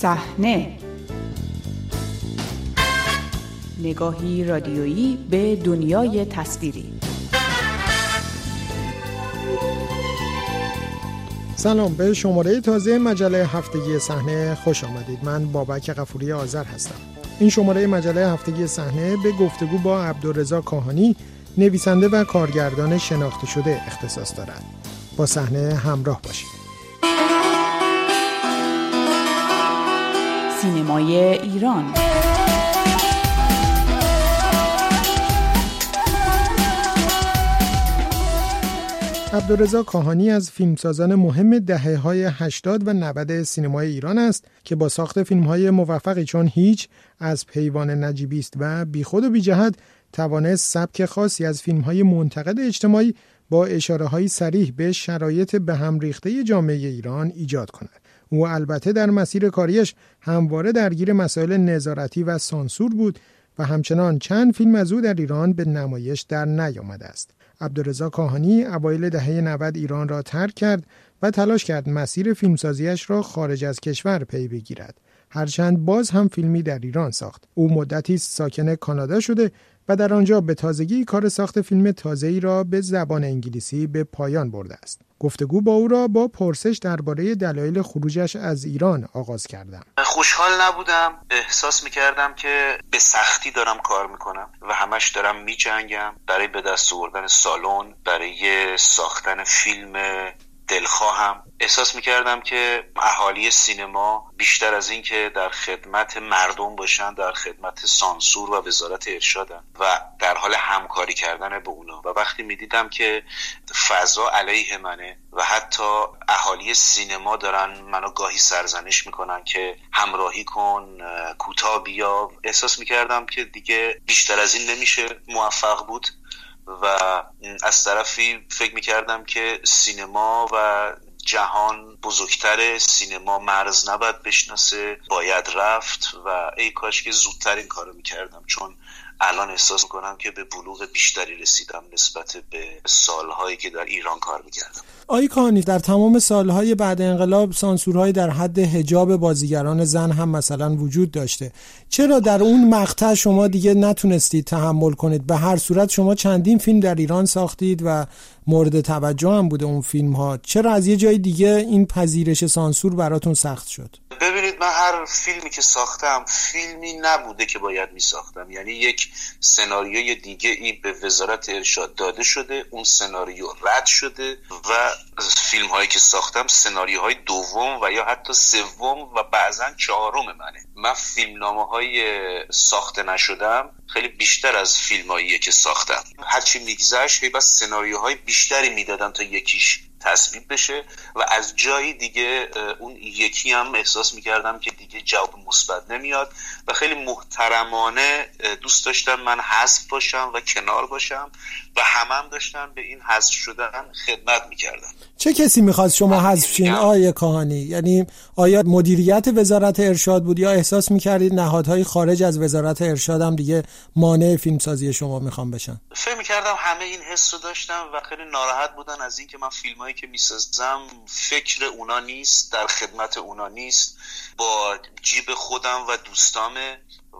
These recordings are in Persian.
صحنه. نگاهی رادیویی به دنیای تصویری. سلام به شماره تازه مجله هفتگی صحنه خوش آمدید. من بابک قفوری آذر هستم. این شماره مجله هفتگی صحنه به گفتگو با عبدالرضا کاهانی نویسنده و کارگردان شناخته شده اختصاص دارد. با صحنه همراه باشید. سینمای ایران عبدالرضا کاهانی از فیلمسازان مهم دهه های 80 و 90 سینمای ایران است که با ساخت فیلم های موفقی چون هیچ از پیوان نجیبی است و بیخود و بیجهت توانست سبک خاصی از فیلم های منتقد اجتماعی با اشاره های سریح به شرایط به هم ریخته جامعه ایران ایجاد کند. او البته در مسیر کاریش همواره درگیر مسائل نظارتی و سانسور بود و همچنان چند فیلم از او در ایران به نمایش در نیامده است. عبدالرضا کاهانی اوایل دهه 90 ایران را ترک کرد و تلاش کرد مسیر فیلمسازیش را خارج از کشور پی بگیرد. هرچند باز هم فیلمی در ایران ساخت. او مدتی ساکن کانادا شده و در آنجا به تازگی کار ساخت فیلم تازه‌ای را به زبان انگلیسی به پایان برده است. گفتگو با او را با پرسش درباره دلایل خروجش از ایران آغاز کردم. خوشحال نبودم، احساس می‌کردم که به سختی دارم کار می‌کنم و همش دارم میجنگم برای به دست آوردن سالن، برای ساختن فیلم دلخواهم. احساس می‌کردم که اهالی سینما بیشتر از این که در خدمت مردم باشن در خدمت سانسور و وزارت ارشادن و در حال همکاری کردن به اونا. و وقتی می‌دیدم که فضا علیه منه و حتی اهالی سینما دارن منو گاهی سرزنش می‌کنن که همراهی کن کوتاه بیا. احساس می‌کردم که دیگه بیشتر از این نمیشه. موفق بود. و از طرفی فکر می‌کردم که سینما و جهان بزرگتر سینما مرز نباید بشناسه باید رفت و ای کاش که زودتر این کارو می‌کردم. چون الان احساس می‌کنم که به بلوغ بیشتری رسیدم نسبت به سالهایی که در ایران کار می‌کردم. آی کانی در تمام سالهای بعد انقلاب سانسورهای در حد هجاب بازیگران زن هم مثلا وجود داشته. چرا در اون مقطع شما دیگه نتونستید تحمل کنید؟ به هر صورت شما چندین فیلم در ایران ساختید و مورد توجه هم بوده اون فیلم ها چرا از یه جای دیگه این پذیرش سانسور براتون سخت شد؟ ببینید من هر فیلمی که ساختم فیلمی نبوده که باید می ساختم یعنی یک سناریوی دیگه ای به وزارت ارشاد داده شده. اون سناریو رد شده و فیلم هایی که ساختم سناریوهای دوم و یا حتی سوم و بعضا چهارم منه. من فیلم نامه های ساخته نشدم خیلی بیشتر از فیلم که ساختم. هرچی میگذشت هی بس سناریوهای بیشتری می‌دادم تا یکیش تصویب بشه و از جایی دیگه اون یکی هم احساس می‌کردم که دیگه جواب مثبت نمیاد و خیلی محترمانه دوست داشتم من حذف باشم و کنار باشم. و همم هم داشتن به این حذف شدن خدمت می‌کردن. چه کسی می‌خواست شما حذف شین آیه کاهانی یعنی آیا مدیریت وزارت ارشاد بود یا احساس می‌کردید نهادهای خارج از وزارت ارشاد هم دیگه مانع فیلمسازی شما می‌خوام بشن؟ فکر می‌کردم همه این حس رو داشتم و خیلی ناراحت بودن از اینکه من فیلم هایی که می‌سازم فکر اونا نیست در خدمت اونا نیست. با جیب خودم و دوستامه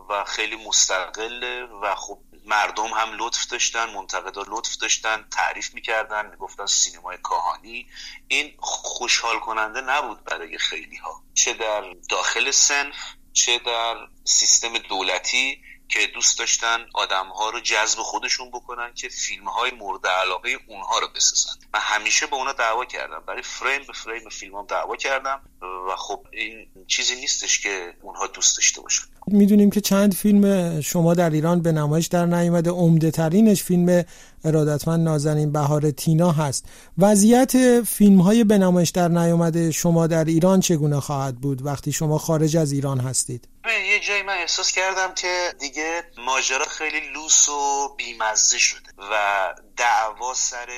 و خیلی مستقله و خب مردم هم لطف داشتن منتقدا لطف داشتن تعریف می‌کردن می‌گفتن سینمای کاهانی. این خوشحال کننده نبود برای خیلی ها چه در داخل سنف چه در سیستم دولتی. که دوست داشتن آدم ها رو جذب خودشون بکنن که فیلم های مورد علاقه اونها رو بسازن. من همیشه به اونا دعوا کردم برای فریم به فریم فیلم هم دعوا کردم و خب این چیزی نیستش که اونها دوست داشته باشن. می‌دونیم که چند فیلم شما در ایران به نمایش در نیامده عمده ترینش فیلم ارادتمند نازنین بهار تینا هست. وضعیت فیلم های به نمایش در نیامده شما در ایران چگونه خواهد بود؟ وقتی شما خارج از ایران هستید. یه جایی من احساس کردم که دیگه ماجرا خیلی لوس و بیمزه شده و دعوا سر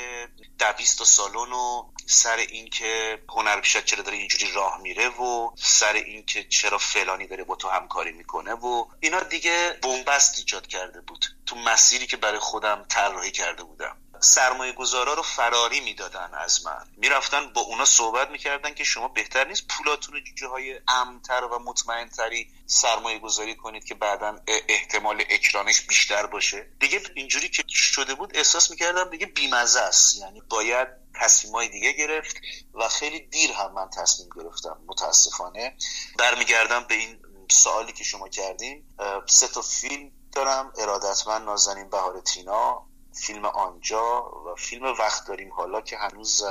دویست و سالن و سر اینکه هنر پیشت چرا داره اینجوری راه میره و سر اینکه چرا فلانی داره با تو همکاری می‌کنه و اینا دیگه بنبست ایجاد کرده بود تو مسیری که برای خودم طراحی کرده بودم. سرمایه گذارا رو فراری می‌دادن از من. می‌رفتن با اونا صحبت می‌کردن که شما بهتر نیست پولاتون جاهای امتر و مطمئنتری سرمایه گذاری کنید که بعدا احتمال اکرانش بیشتر باشه؟ دیگه اینجوری که شده بود احساس می‌کردم دیگه بیمزه است. یعنی باید تصمیم دیگه گرفت و خیلی دیر هم من تصمیم گرفتم. متاسفانه برمیگردم به این سوالی که شما کردیم سه تا فیلم دارم. ارادتمند نازنین بهار تینا. فیلم آنجا و فیلم وقت داریم حالا که هنوز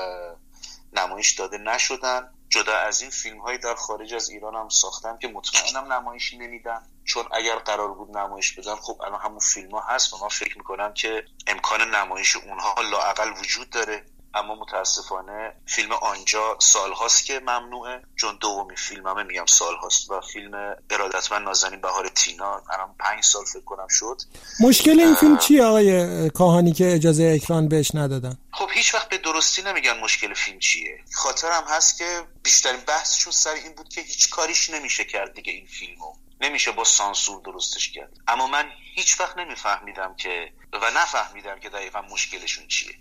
نمایش داده نشدن. جدا از این فیلم های در خارج از ایران هم ساختم که مطمئنم نمایشی نمیدن. چون اگر قرار بود نمایش بدن خب الان همون فیلم ها هست و من فکر می‌کنم که امکان نمایش اونها لاعقل وجود داره. اما متاسفانه فیلم آنجا سالهاست که ممنوعه. چون دومی فیلممه میگم سالهاست و فیلم ارادتمند نازنین بهار تینا. الان پنج سال فکر کنم شد. مشکل این فیلم چیه آقای کاهانی که اجازه اکران بهش ندادن؟ خب هیچ وقت به درستی نمیگن مشکل فیلم چیه. خاطرم هست که بیشترین بحثشون سر این بود که هیچ کاریش نمیشه کرد دیگه این فیلمو. نمیشه با سانسور درستش کرد. اما من هیچ وقت نمیفهمیدم که و نفهمیدم که دقیقا مشکلشون چیه.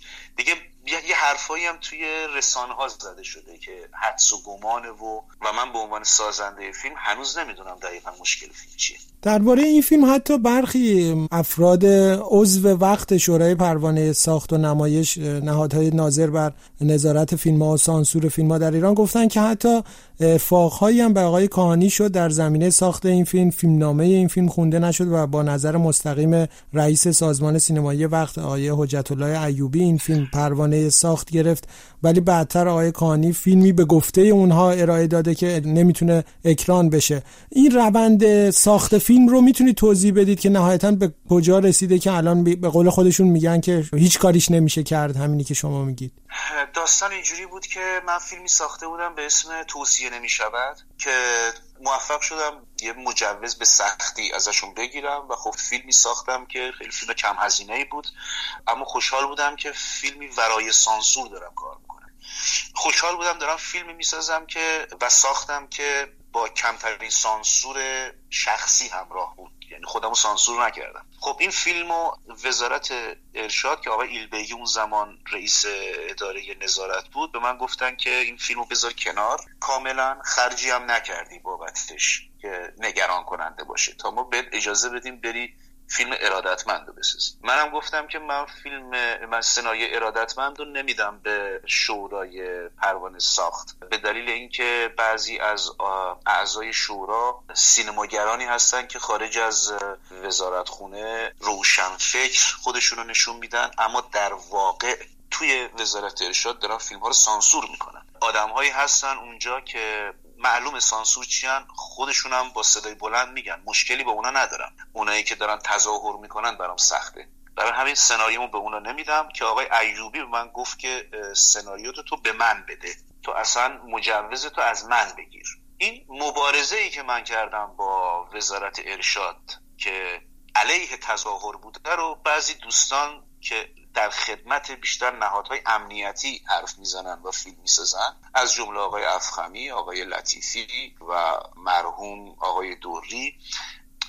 حرفایی هم توی رسانه ها زده شده که حدس و گمانه و و من به عنوان سازنده فیلم هنوز نمی‌دونم دقیقا مشکل فیلم چیه. درباره این فیلم حتی برخی افراد عضو وقت شورای پروانه ساخت و نمایش نهادهای ناظر بر نظارت فیلم ها و سانسور فیلم ها در ایران گفتن که حتی فاقهایی هم به آقای کاهانی شد در زمینه ساخت این فیلم. فیلمنامه این فیلم خونده نشد و با نظر مستقیم رئیس سازمان سینمایی وقت آقای حجت الله ایوبی این فیلم پروانه ساخت گرفت. ولی بعدتر آقای کاهانی فیلمی به گفته اونها ارائه داده که نمی‌تونه اکران بشه. این روند ساخت فیلم رو می‌تونید توضیح بدید که نهایتا به کجا رسیده که الان به قول خودشون میگن که هیچ کاریش نمیشه کرد همینی که شما میگید. داستان اینجوری بود که من فیلمی ساخته بودم به اسم توصیه نمی‌شود که موفق شدم یه مجوز به سختی ازشون بگیرم و خب فیلمی ساختم که خیلی فیلم کم هزینه ای بود اما خوشحال بودم که فیلمی ورای سانسور دارم کار خوشحال بودم دارم فیلمی می‌سازم که و ساختم که با کمترین سانسور شخصی همراه بود. یعنی خودمو سانسور نکردم. خب این فیلمو وزارت ارشاد که آقای ایلبیگی اون زمان رئیس اداره نظارت بود به من گفتن که این فیلمو بذار کنار. کاملا خرجی هم نکردی بابتش که نگران کننده باشه. تا ما به اجازه بدیم بری فیلم ارادتمند رو بسازیم منم گفتم که من فیلم من سنایه ارادتمند رو نمیدم به شورای پروانه ساخت. به دلیل اینکه بعضی از اعضای شورا سینماگرانی هستن که خارج از وزارت خونه روشن فکر خودشون رو نشون میدن اما در واقع توی وزارت ارشاد دارن فیلم ها رو سانسور می‌کنن. آدم هایی هستن اونجا که معلوم سانسور چیان خودشون هم با صدای بلند میگن. مشکلی با اونا ندارم. اونایی که دارن تظاهر می‌کنن برام سخته. برای همین سناریومو به اونا نمیدم که آقای ایوبی به من گفت که سناریو تو به من بده. تو اصلا مجوز تو از من بگیر. این مبارزه ای که من کردم با وزارت ارشاد که علیه تظاهر بوده رو بعضی دوستان که در خدمت بیشتر نهادهای امنیتی حرف می‌زنن و فیلم می‌سازن. از جمله آقای افخمی آقای لطیفی و مرحوم آقای دوری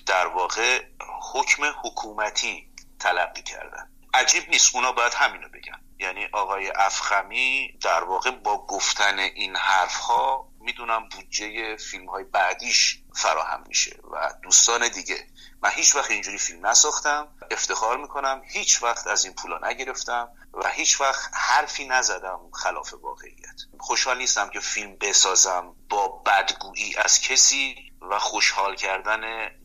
در واقع حکم حکومتی تلقی کردن. عجیب نیست اونا باید همینو بگن. یعنی آقای افخمی در واقع با گفتن این حرف ها می‌دونم بودجه فیلم های بعدیش فراهم میشه و دوستان دیگه. من هیچ وقت اینجوری فیلم نساختم. افتخار می‌کنم. هیچ وقت از این پولا نگرفتم و هیچ وقت حرفی نزدم خلاف واقعیت. خوشحال نیستم که فیلم بسازم با بدگویی از کسی. و خوشحال کردن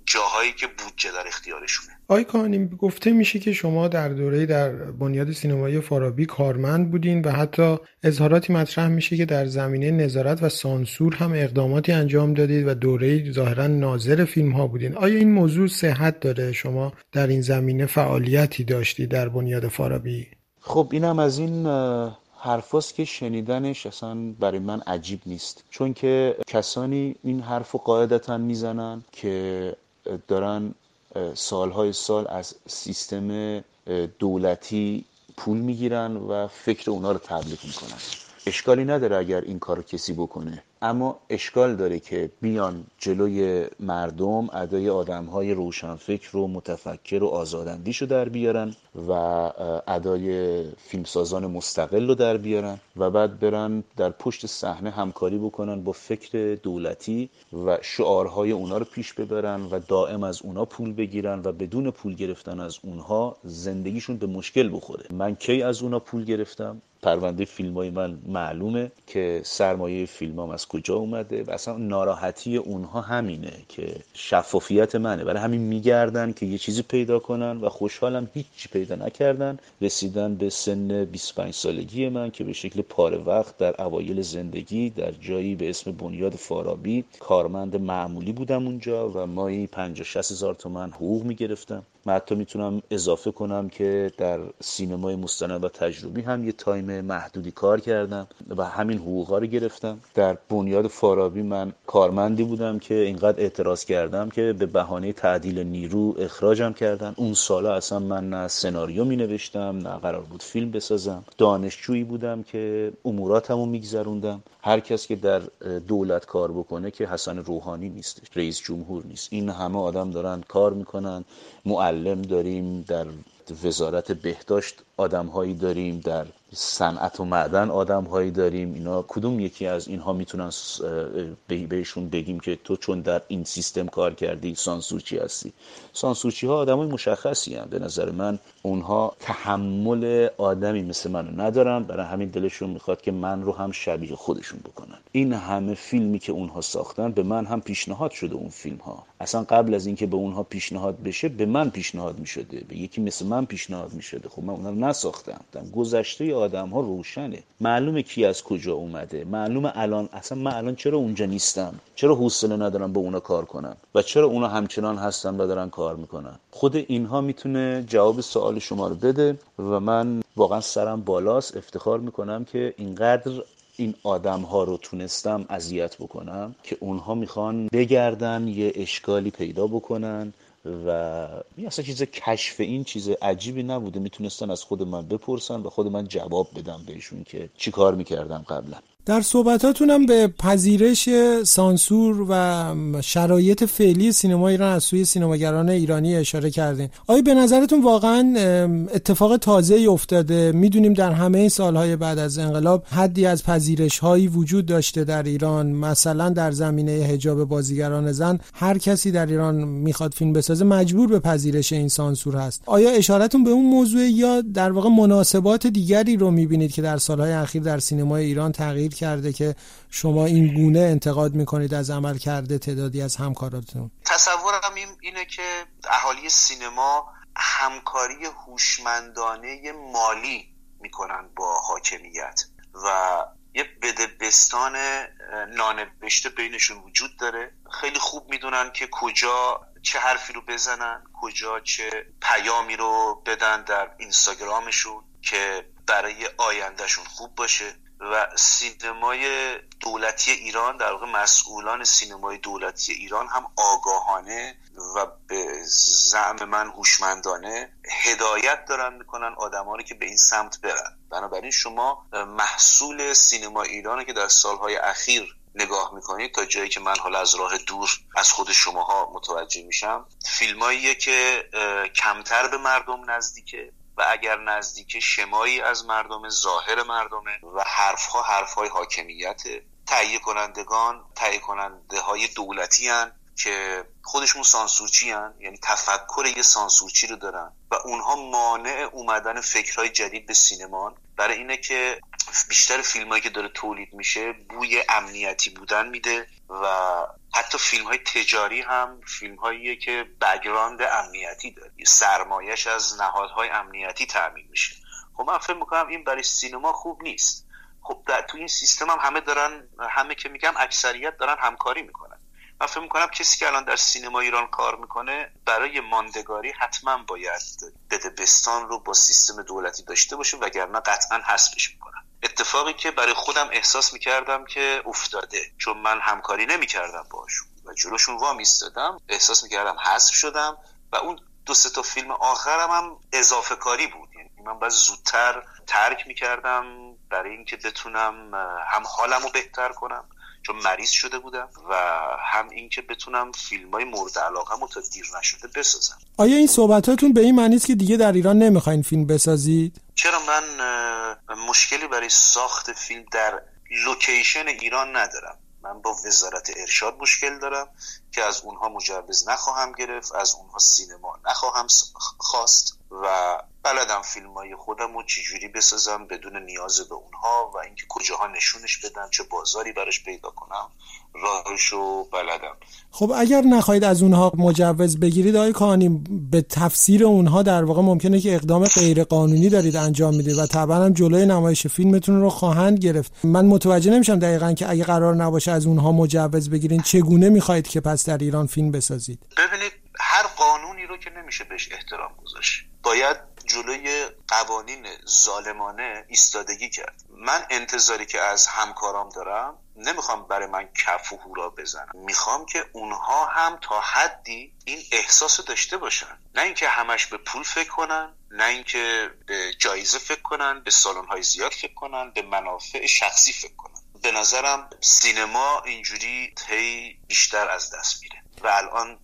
جاهایی که بودجه در اختیارشونه. آقای کانی گفته میشه که شما در دوره در بنیاد سینمایی فارابی کارمند بودین و حتی اظهاراتی مطرح میشه که در زمینه نظارت و سانسور هم اقداماتی انجام دادید و دوره ظاهرا ناظر فیلم ها بودین. آیا این موضوع صحت داره؟ شما در این زمینه فعالیتی داشتی در بنیاد فارابی؟ خب اینم از این حرفاست که شنیدنش اصلا برای من عجیب نیست. چون که کسانی این حرف رو قاعدتا می‌زنن که دارن سالهای سال از سیستم دولتی پول می‌گیرن و فکر اونا رو تبلیغ می‌کنن. اشکالی نداره اگر این کار کسی بکنه. اما اشکال داره که بیان جلوی مردم ادای آدم های روشنفکر و متفکر و آزاداندیش رو در بیارن و ادای فیلمسازان مستقل رو در بیارن و بعد برن در پشت صحنه همکاری بکنن با فکر دولتی و شعارهای اونا رو پیش ببرن و دائم از اونا پول بگیرن و بدون پول گرفتن از اونها زندگیشون به مشکل بخوره. من کی از اونا پول گرفتم؟ پرونده فیلم های من معلومه که سرمایه فیلم هم از کجا اومده و اصلا ناراحتی اونها همینه که شفافیت منه. برای همین میگردن که یه چیزی پیدا کنن و خوشحالم هیچی پیدا نکردن. رسیدن به سن 25 سالگی من که به شکل پاره وقت در اوایل زندگی در جایی به اسم بنیاد فارابی کارمند معمولی بودم اونجا و مایی 50 60 هزار تومن حقوق می‌گرفتم. من حتی می‌تونم اضافه کنم که در سینمای مستند و تجربی هم یه time محدودی کار کردم و همین حقوقا رو گرفتم. در بنیاد فارابی من کارمندی بودم که اینقدر اعتراض کردم که به بهانه تعدیل نیرو اخراجم کردن. اون سالا اصلا من نه سناریو می نوشتم نه قرار بود فیلم بسازم. دانشجویی بودم که اموراتمو میگذروندم. هر کس که در دولت کار بکنه که حسن روحانی نیست رئیس جمهور نیست. این همه آدم دارن کار می‌کنن معلم داریم در وزارت بهداشت آدم هایی داریم در صنعت و معدن آدم هایی داریم. اینا کدوم یکی از اینها می‌تونن بهشون بگیم که تو چون در این سیستم کار کردی سانسورچی هستی؟ سانسورچی ها آدم های مشخصی هم به نظر من اونها تحمل آدمی مثل منو ندارن. برای همین دلشون می‌خواد که من رو هم شبیه خودشون بکنن. این همه فیلمی که اونها ساختن به من هم پیشنهاد شده اون فیلم ها اصلا قبل از اینکه به اونها پیشنهاد بشه به من پیشنهاد می‌شده. به یکی مثل من پیشنهاد می‌شده. خب من اونها نساختم. گذشته آدم ها روشنه. معلومه کی از کجا اومده. معلومه الان اصلا من الان چرا اونجا نیستم؟ چرا حوصله ندارم با اونا کار کنم؟ و چرا اونا همچنان هستن و دارن کار می‌کنن؟ خود اینها می‌تونه جواب سوال شما رو بده و من واقعا سرم بالاست. افتخار می‌کنم که اینقدر این آدم ها رو تونستم اذیت بکنم که اونها می‌خوان بگردن یه اشکالی پیدا بکنن و این اصلا چیز کشف این چیز عجیبی نبوده. می‌تونستن از خود من بپرسن و خود من جواب بدم بهشون که چی کار می‌کردم قبلا. در صحبتاتونم به پذیرش سانسور و شرایط فعلی سینما ایران از سوی سینماگران ایرانی اشاره کردین. آیا به نظرتون واقعا اتفاق تازه افتاده؟ می‌دونیم در همه سالهای بعد از انقلاب حدی از پذیرش هایی وجود داشته در ایران. مثلا در زمینه حجاب بازیگران زن هر کسی در ایران می‌خواد فیلم بسازه مجبور به پذیرش این سانسور هست. آیا اشارتون به اون موضوع یا در واقع مناسبات دیگری رو می‌بینید که در سالهای اخیر در سینمای ایران تغییر کرده که شما این گونه انتقاد می‌کنید از عمل کرده تعدادی از همکاراتون تصورم اینه که اهالی سینما همکاری هوشمندانه مالی می‌کنن با حاکمیت و یه بدبستان نانبشته بینشون وجود داره. خیلی خوب می‌دونن که کجا چه حرفی رو بزنن کجا چه پیامی رو بدن در اینستاگرامشون که برای آیندهشون خوب باشه. و سینمای دولتی ایران در واقع مسئولان سینمای دولتی ایران هم آگاهانه و به زعم من هوشمندانه هدایت دارن می‌کنن آدمانی که به این سمت برن. بنابراین شما محصول سینما ایران که در سالهای اخیر نگاه می‌کنید تا جایی که من حالا از راه دور از خود شماها متوجه میشم فیلماییه که کمتر به مردم نزدیکه. و اگر نزدیک شمایی از مردم ظاهر مردمه و حرفها حرفهای حاکمیت تهیه کنندگان تهیه کننده های دولتی هن که خودشون سانسورچی هن یعنی تفکر یه سانسورچی رو دارن و اونها مانع اومدن فکرهای جدید به سینمان برای اینه که بیشتر فیلم که داره تولید میشه بوی امنیتی بودن میده و حتی فیلم های تجاری هم فیلم هاییه که بگراند امنیتی داره. سرمایش از نهادهای امنیتی تعمین میشه. خب من فکر می‌کنم این برای سینما خوب نیست. خب در تو این سیستم هم همه دارن همه که میگم اکثریت دارن همکاری می‌کنن. من فکر می‌کنم کسی که الان در سینما ایران کار می‌کنه برای ماندگاری حتما باید بده بستان رو با سیستم دولتی داشته باشه وگرنه قطعا حذفش می‌کنن. اتفاقی که برای خودم احساس می‌کردم که افتاده چون من همکاری نمی‌کردم باشون و جلوشون وا میستادم احساس می‌کردم حذف شدم و اون دو سه تا فیلم آخرم هم اضافه کاری بود. یعنی من باید زودتر ترک می‌کردم برای اینکه بتونم هم حالم رو بهتر کنم. چون مریض شده بودم و هم اینکه بتونم فیلم های مورد علاقه تا دیر نشده بسازم. آیا این صحبتاتون به این معنی است که دیگه در ایران نمی‌خواین فیلم بسازید؟ چرا من مشکلی برای ساخت فیلم در لوکیشن ایران ندارم. من با وزارت ارشاد مشکل دارم. که از اونها مجوز نخواهم گرفت از اونها سینما نخواهم خواست و بلدم فیلم های خودم رو چجوری بسازم بدون نیاز به اونها و اینکه کجاها نشونش بدم چه بازاری براش پیدا کنم راهشو بلدم. خب اگر نخواهید از اونها مجوز بگیرید آقای کانی به تفسیر اونها در واقع ممکنه که اقدام غیر قانونی دارید انجام می‌دید و طبعا هم جلوی نمایش فیلمتون رو خواهند گرفت. من متوجه نمیشم دقیقا که اگه قرار نباشه از اونها مجوز بگیرین چگونه می‌خواهید که پس در ایران فیلم بسازید؟ ببینید هر قانونی رو که نمیشه بهش احترام گذاشت. باید جلوی قوانین ظالمانه ایستادگی کرد. من انتظاری که از همکارام دارم نمی‌خوام برای من کف و هورا بزنم می‌خوام که اونها هم تا حدی این احساس داشته باشن. نه اینکه همش به پول فکر کنن نه اینکه به جایزه فکر کنن به سالن های زیاد فکر کنن به منافع شخصی فکر کنن. به نظرم سینما اینجوری هی بیشتر از دست میره و الان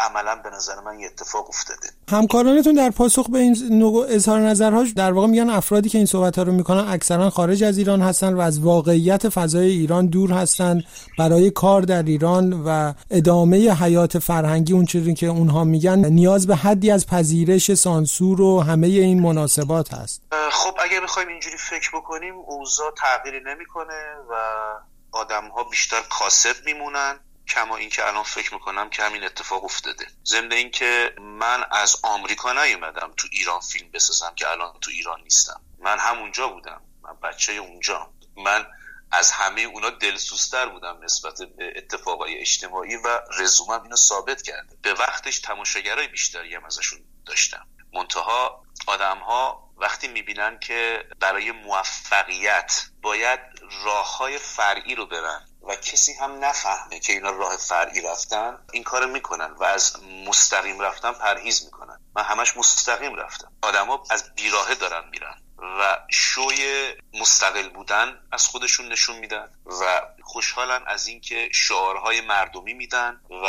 عملا به نظر من یه اتفاق افتاده. همکارانتون در پاسخ به این نوع اظهار نظرهاش در واقع میگن افرادی که این صحبت ها رو می‌کنن اکثرا خارج از ایران هستن و از واقعیت فضای ایران دور هستند برای کار در ایران و ادامه حیات فرهنگی اون چیزی که اونها میگن نیاز به حدی از پذیرش سانسور و همه این مناسبات هست. خب اگر بخوایم اینجوری فکر بکنیم اوضاع تغییری نمی‌کنه و آدم ها بیشتر کاسب میمونن. کما اینکه الان فکر می‌کنم که همین اتفاق افتاده. ضمن اینکه من از آمریکا نیومدم تو ایران فیلم بسازم که الان تو ایران نیستم. من همونجا بودم. من بچه اونجا. من از همه اونا دلسوزتر بودم نسبت به اتفاقای اجتماعی و رزومم اینو ثابت کرده. به وقتش تماشاگرای بیشتری هم ازشون داشتم. منتها آدم ها وقتی می‌بینن که برای موفقیت باید راه های فرعی رو برن و کسی هم نفهمه که اینا راه فرعی رفتن این کار می‌کنن و از مستقیم رفتن پرهیز می‌کنن. من همش مستقیم رفتم. آدما از بیراهه دارن میرن و شوی مستقل بودن از خودشون نشون میدن و خوشحالن از اینکه شعارهای مردمی میدن و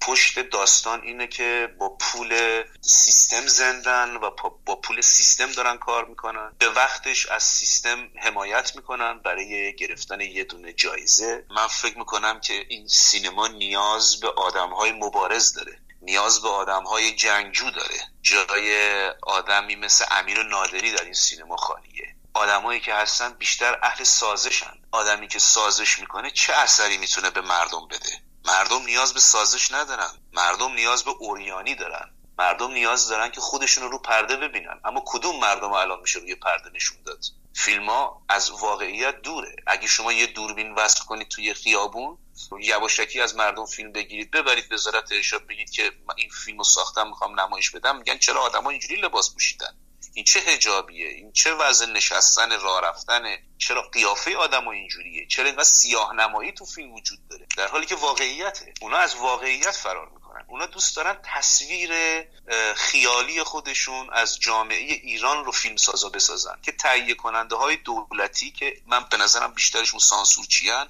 پشت داستان اینه که با پول سیستم زندن و با پول سیستم دارن کار می‌کنن. به وقتش از سیستم حمایت می‌کنن برای گرفتن یه دونه جایزه. من فکر می‌کنم که این سینما نیاز به آدمهای مبارز داره. نیاز به آدم های جنگجو داره. جای آدمی مثل امیر نادری در این سینما خالیه. آدمایی که هستن بیشتر اهل سازشن. آدمی که سازش می‌کنه چه اثری می‌تونه به مردم بده؟ مردم نیاز به سازش ندارن. مردم نیاز به اوریانی دارن. مردم نیاز دارن که خودشون رو پرده ببینن. اما کدوم مردم الان میشه روی پرده نشون داد؟ فیلم ها از واقعیت دوره. اگه شما یه دوربین وصل کنید توی خیابون یواشکی از مردم فیلم بگیرید ببرید وزارت ارشاد بگید که این فیلم رو ساختم می‌خوام نمایش بدم. میگن چرا آدما اینجوری لباس پوشیدن؟ این چه هجابیه این چه وضع نشستن راه رفتنه چرا قیافه آدم اینجوریه؟ چرا اینقدر سیاه نمایی تو فیلم وجود داره؟ در حالی که واقعیته. اونا از واقعیت فرار می‌کنن. اونا دوست دارن تصویر خیالی خودشون از جامعه ایران رو فیلم سازا بسازن که تهیه کننده های دولتی که من به نظرم بیشترشون سانسورچیان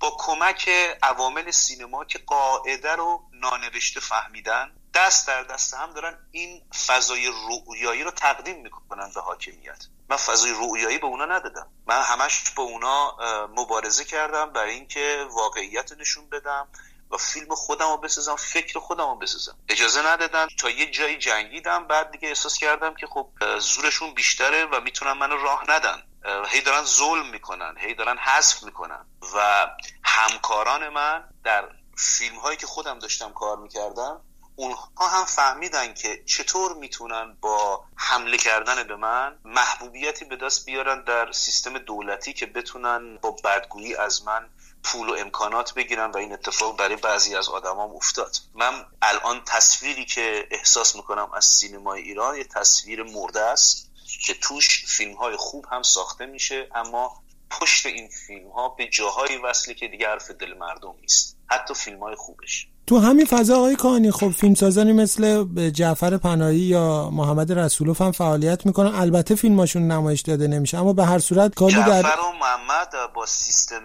با کمک عوامل سینما که قاعده رو نانوشته فهمیدن دست در دست هم دارن این فضای رویایی رو تقدیم می‌کنن به حاکمیت. من فضای رویایی به اونا ندادم. من همش با اونا مبارزه کردم برای اینکه واقعیت نشون بدم و فیلم خودم رو بسازم فکر خودم رو بسازم. اجازه ندادن. تا یه جایی جنگیدم بعد دیگه احساس کردم که خب زورشون بیشتره و می‌تونن منو راه ندن. هی دارن ظلم می‌کنن هی دارن حذف می‌کنن و همکاران من در فیلم هایی که خودم داشتم کار می‌کردم اونها هم فهمیدن که چطور می‌تونن با حمله کردن به من محبوبیتی به دست بیارن در سیستم دولتی که بتونن با بدگویی از من پول و امکانات بگیرن و این اتفاق برای بعضی از آدمام افتاد. من الان تصویری که احساس می‌کنم از سینمای ایران یه تصویر مرده است که توش فیلم های خوب هم ساخته میشه اما پشت این فیلم ها به جاهایی وصله که دیگه حرف دل مردم نیست. حتی فیلم های خوبش. تو همین فضا آقای کانی خب فیلمسازانی مثل جعفر پناهی یا محمد رسولوف هم فعالیت می‌کنن. البته فیلماشون نمایش داده نمیشه اما به هر صورت کاری در جعفر و محمد با سیستم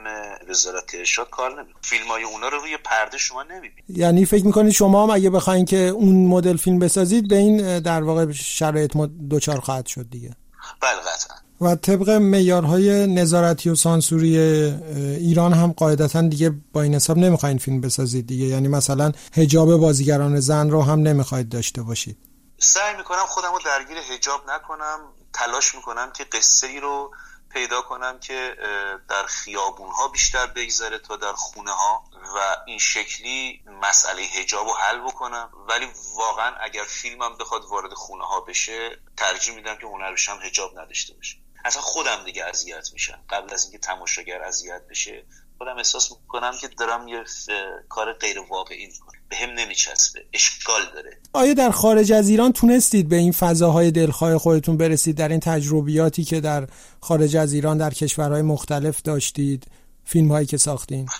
وزارت ارشاد کار نمی‌کنن. فیلم های اونا رو روی پرده شما نمی‌بینید. یعنی فکر می‌کنید شما هم اگه بخواین که اون مدل فیلم بسازید به این در واقع شرایط دوچار خواهد شد دیگه. بله قطعا. و طبق معیارهای نظارتی و سانسوری ایران هم قاعدتا دیگه با این حساب نمی‌خواین فیلم بسازید دیگه. یعنی مثلا هجاب بازیگران زن رو هم نمی‌خواید داشته باشید. سعی می‌کنم خودم رو درگیر هجاب نکنم. تلاش می‌کنم که قصه ای رو پیدا کنم که در خیابون ها بیشتر بگذره تا در خونه ها و این شکلی مسئله هجاب رو حل بکنم. ولی واقعا اگر فیلمم بخواد وارد خونه ها بشه ترجیح میدم که هنرش هم هجاب نداشته باشه. اصلا خودم دیگه اذیت میشم. قبل از اینکه تماشاگر اذیت بشه خودم احساس می‌کنم که دارم یه کار غیر واقعی می‌کنم. به هم نمیچسبه. اشکال داره. آیا در خارج از ایران تونستید به این فضاهای دلخواه خودتون برسید؟ در این تجربیاتی که در خارج از ایران در کشورهای مختلف داشتید فیلم هایی که ساختین؟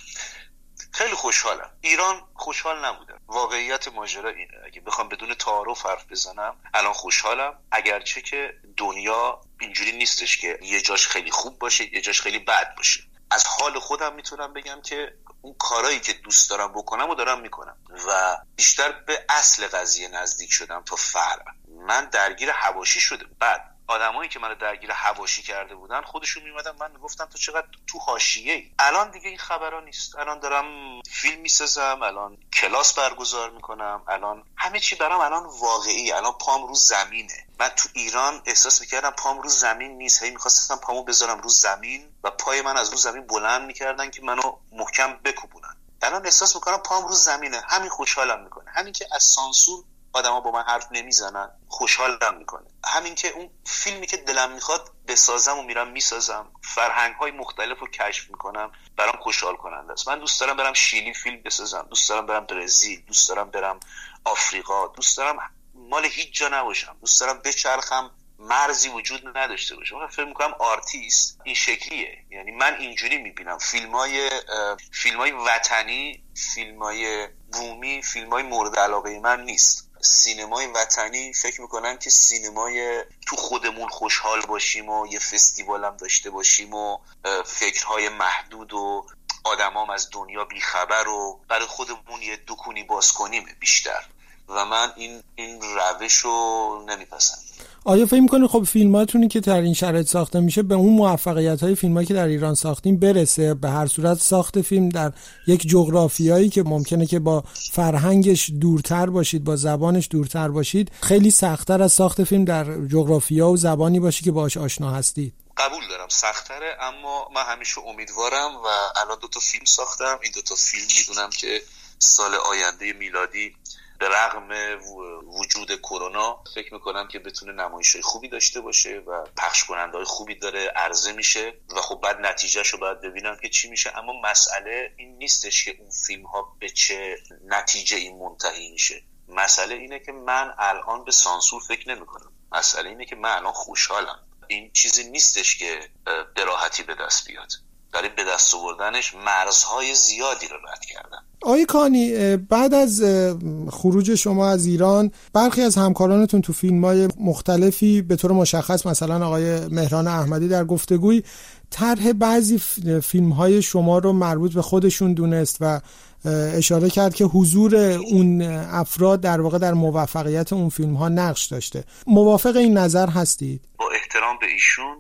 خیلی خوشحالم. ایران خوشحال نبودم واقعیت ماجرا اینه. اگه بخوام بدون تعارف حرف بزنم الان خوشحالم. اگرچه که دنیا اینجوری نیستش که یه جاش خیلی خوب باشه یه جاش خیلی بد باشه. از حال خودم می‌تونم بگم که اون کارایی که دوست دارم بکنم و دارم می‌کنم. و بیشتر به اصل قضیه نزدیک شدم تا فرق من درگیر هواشی شده بعد آدمایی که منو درگیر هواشی کرده بودن خودشون میومدن من می‌گفتم تو چقدر تو حاشیه ای الان دیگه این خبرها نیست. الان دارم فیلم می‌سازم الان کلاس برگزار می‌کنم الان همه چی برام الان واقعی الان پام رو زمینه. من تو ایران احساس می‌کردم پام رو زمین نیست. هی می‌خواستم پامو بذارم رو زمین و پای من از رو زمین بلند می‌کردن که منو محکم بکوبونن. الان احساس می‌کنم پام رو زمینه. همین خوشحالم می‌کنه. همین که از سانسور آدما با من حرف نمی‌زنن خوشحالم می‌کنه. همین که اون فیلمی که دلم می‌خواد بسازم و میرم می‌سازم فرهنگ های مختلف رو کشف می‌کنم برام خوشحال کننده است. من دوست دارم برم شیلی فیلم بسازم دوست دارم برم برزیل دوست دارم برم آفریقا دوست دارم مال هیچ جا نباشم. دوست دارم بچرخم مرزی وجود نداشته باشه. من فکر می‌کنم آرتیست این شکلیه. یعنی من اینجوری می‌بینم. فیلم های, فیلم های وطنی فیلم های بومی فیلم های مورد علاقه من نیست. سینمای وطنی فکر می‌کنم که سینمای تو خودمون خوشحال باشیم و یه فستیوال هم داشته باشیم و فکرهای محدود و آدمام از دنیا بیخبر و برای خودمون یه دکونی باز کنیم بیشتر. و من این این روش رو نمیپسندم. آیا فکر می‌کنید خب فیلماتونی که در این شرایط ساخته میشه به اون موفقیت های فیلم که در ایران ساختیم برسه؟ به هر صورت ساخت فیلم در یک جغرافیایی که ممکنه که با فرهنگش دورتر باشید با زبانش دورتر باشید خیلی سختتر از ساخت فیلم در جغرافیا و زبانی باشی که باش آشنا هستید قبول دارم سختره اما من همیشه امیدوارم و الان دو تا فیلم ساختم. این دو تا فیلم می‌دونم که سال آینده میلادی به رغم وجود کرونا فکر می‌کنم که بتونه نمایش خوبی داشته باشه و پخش کننده های خوبی داره عرضه میشه و خب بعد نتیجهش رو باید ببینم که چی میشه. اما مسئله این نیستش که اون فیلم ها به چه نتیجه این منتهی میشه. مسئله اینه که من الان به سانسور فکر نمی‌کنم. مسئله اینه که من الان خوشحالم. این چیزی نیستش که به راحتی به دست بیاد. برای به دست آوردنش مرزهای زیادی رو رد کردن. آقای کانی بعد از خروج شما از ایران برخی از همکارانتون تو فیلم های مختلفی به طور مشخص مثلا آقای مهران احمدی در گفتگوی طرح بعضی فیلم های شما رو مربوط به خودشون دونست و اشاره کرد که حضور اون افراد در واقع در موفقیت اون فیلم ها نقش داشته. موافق این نظر هستید؟ با احترام به ایشون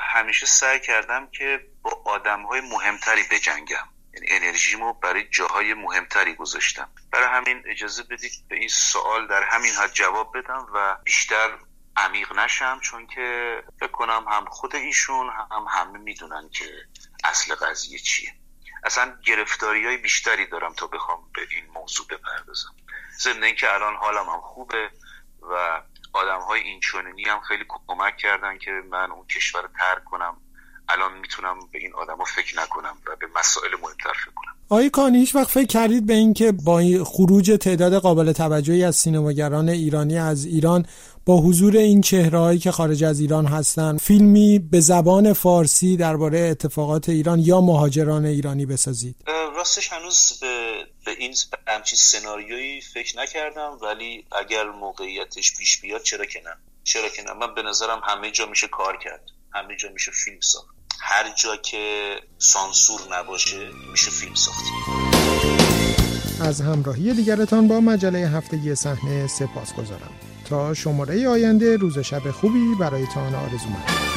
همیشه سعی کردم که با آدم های مهمتری بجنگم. یعنی انرژیمو برای جاهای مهمتری گذاشتم. برای همین اجازه بدید به این سوال در همین حد جواب بدم و بیشتر عمیق نشم چون که فکر کنم هم خود ایشون هم همه می‌دونن که اصل قضیه چیه. اصلا گرفتاری های بیشتری دارم تا بخوام به این موضوع بپردازم. ضمن اینکه الان حالم هم خوبه و آدم های این هم خیلی کمک کردن که من اون کشور رو ترک کنم. الان می‌تونم به این آدما فکر نکنم و به مسائل مهمتر فکر کنم. آقای کانی هیچ وقت فکر کردید به اینکه با خروج تعداد قابل توجهی از سینماگران ایرانی از ایران با حضور این چهرههایی که خارج از ایران هستن فیلمی به زبان فارسی درباره اتفاقات ایران یا مهاجران ایرانی بسازید. راستش هنوز به, به این همچین سناریویی فکر نکردم ولی اگر موقعیتش پیش بیاد چرا که نه؟ چرا که نه؟ من به نظرم همه جا میشه کار کرد. همه جا میشه فیلم ساخت. هر جا که سانسور نباشه میشه فیلم ساخت. از همراهی دیگرتان با مجله هفتگی صحنه سپاس گذارم تا شماره آینده روز شب خوبی برایتان آرزو